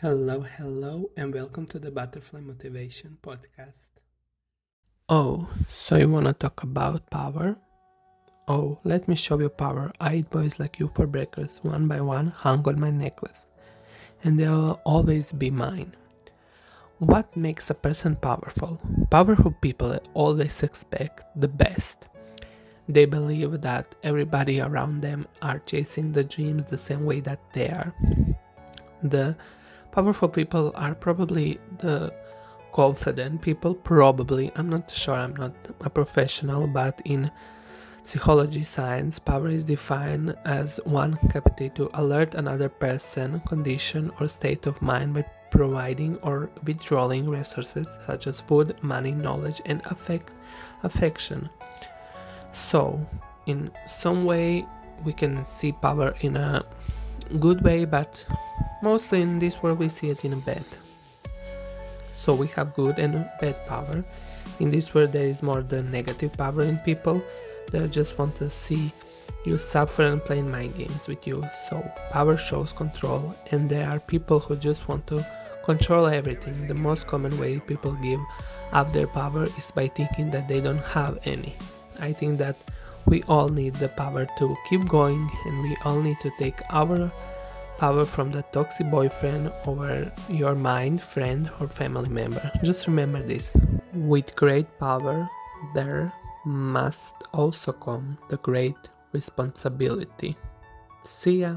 Hello, hello, and welcome to the Butterfly Motivation Podcast. Oh, so you wanna talk about power? Oh, let me show you power. I eat boys like you for breakfast, one by one, hung on my necklace, and they'll always be mine. What makes a person powerful? Powerful people always expect the best. They believe that everybody around them are chasing the dreams the same way that they are. The powerful people are probably the confident people probably. I'm not sure i'm not a professional but in psychology science power is defined as one capacity to alert another person condition or state of mind by providing or withdrawing resources such as food money knowledge and affect affection. So in some way we can see power in a good way but Mostly in this world we see it in a bad. So we have good and bad power. In this world there is more the negative power in people that just want to see you suffer and playing mind games with you. So power shows control and there are people who just want to control everything. The most common way people give up their power is by thinking that they don't have any. I think that we all need the power to keep going and we all need to take our power from the toxic boyfriend over your mind, friend, or family member. Just remember this with great power, there must also come the great responsibility. See ya!